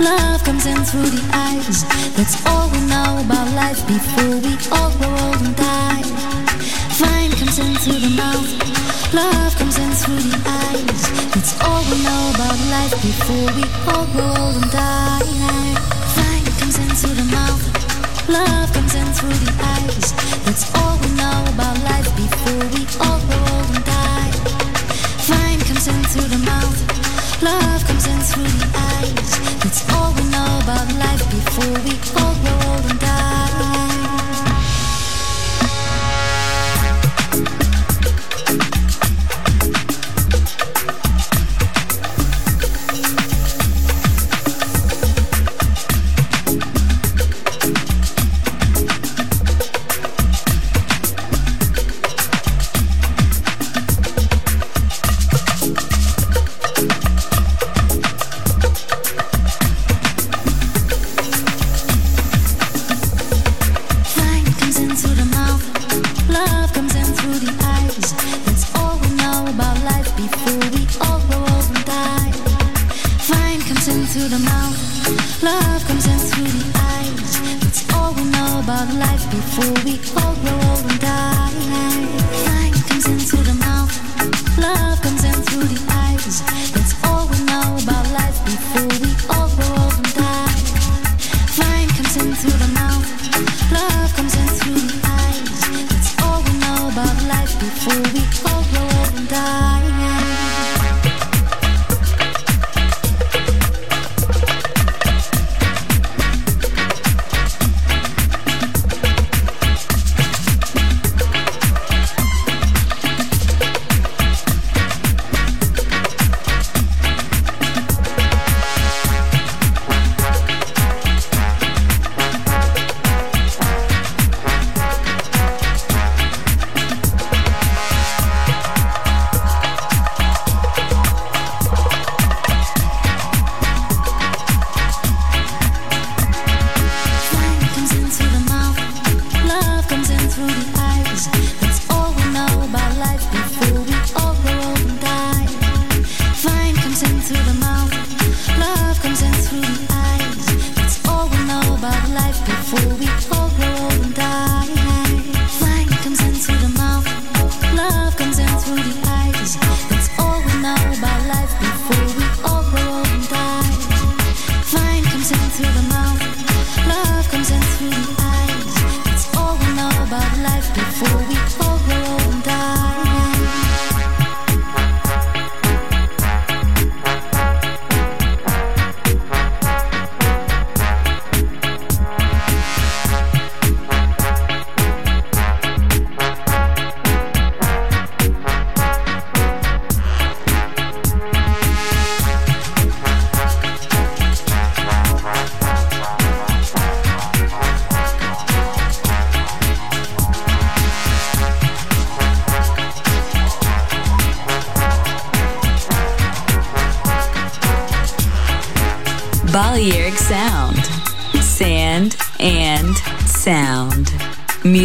Love comes in through the eyes. That's all we know about life before we all grow old and die. Fine comes in through the mouth. Love comes in through the eyes. That's all we know about life before we all grow old and die. Fine comes in through the mouth. Love comes in through the eyes. That's all we know about life before we all grow old and die. Fine comes in through the mouth. Love comes in through the eyes. It's all we know about life before we all grow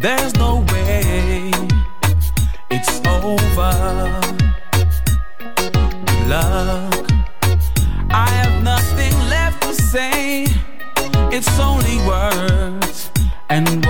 There's no way it's over. Look, I have nothing left to say. It's only words and words.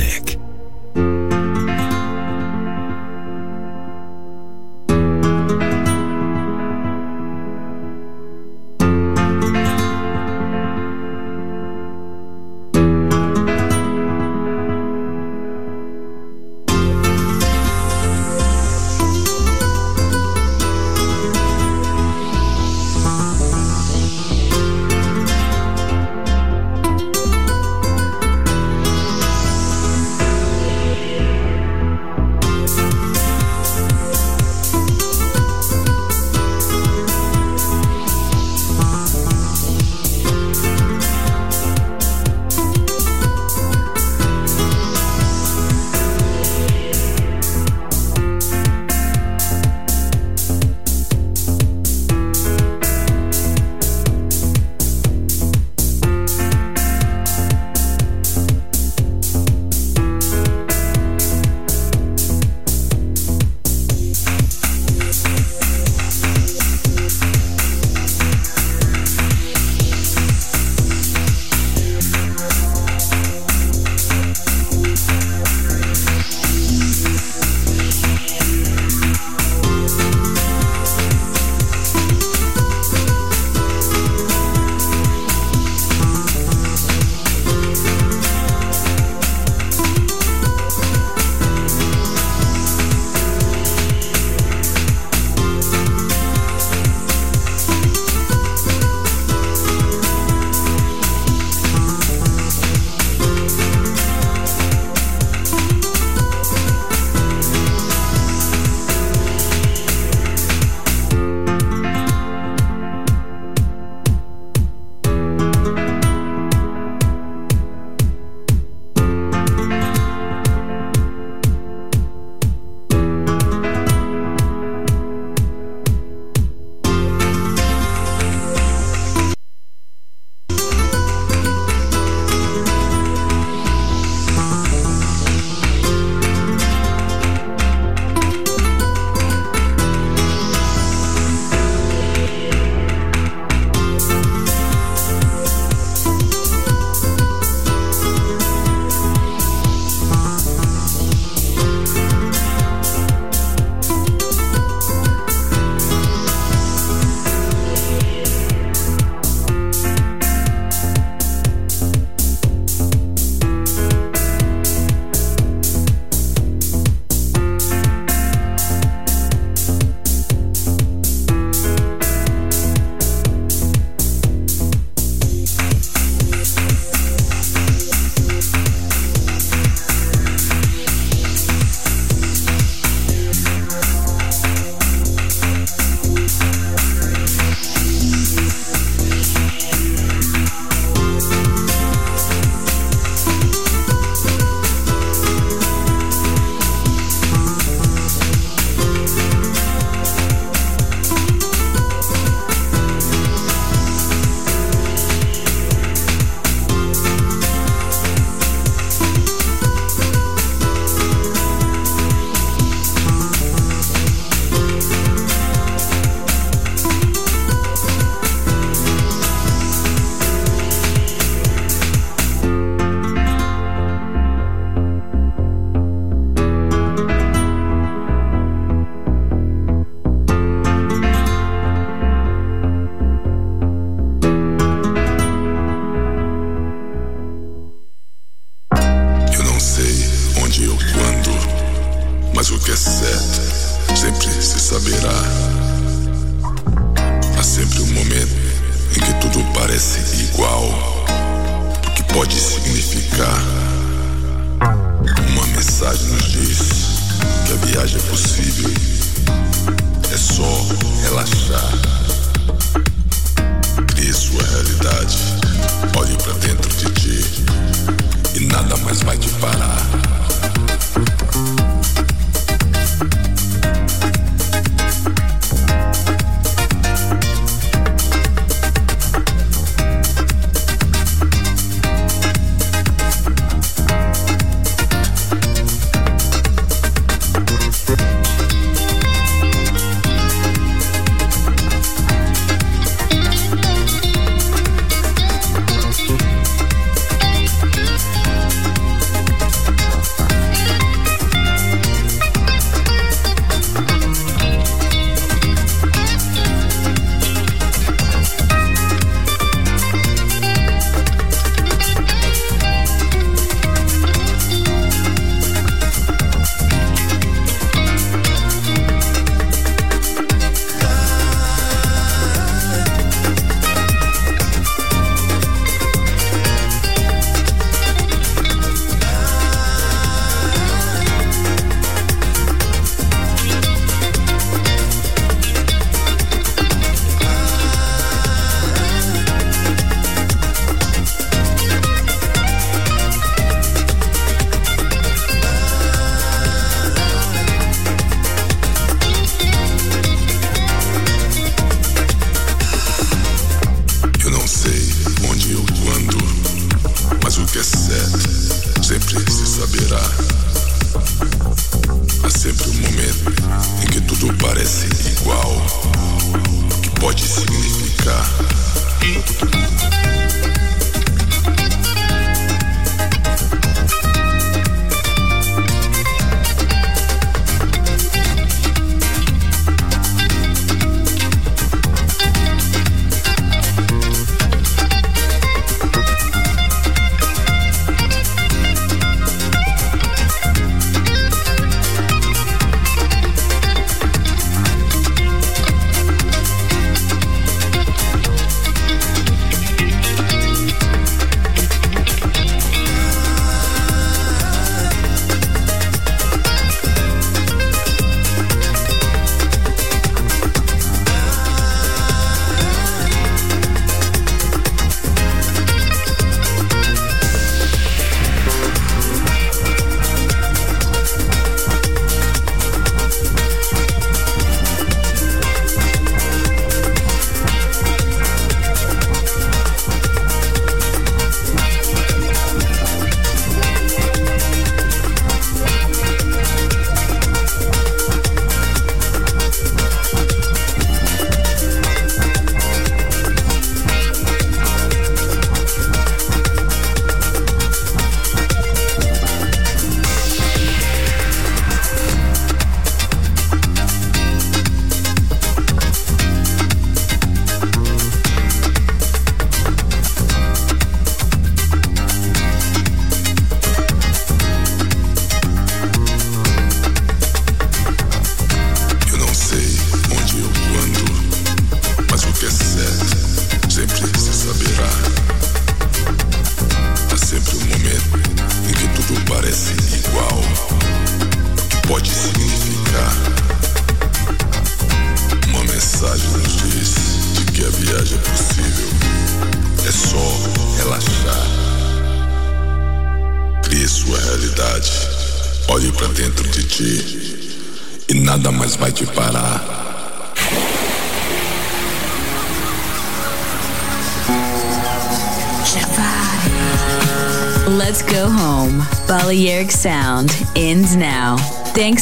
Music.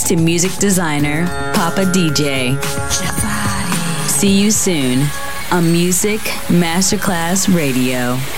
to music designer Papa DJ. See you soon on Music Masterclass Radio.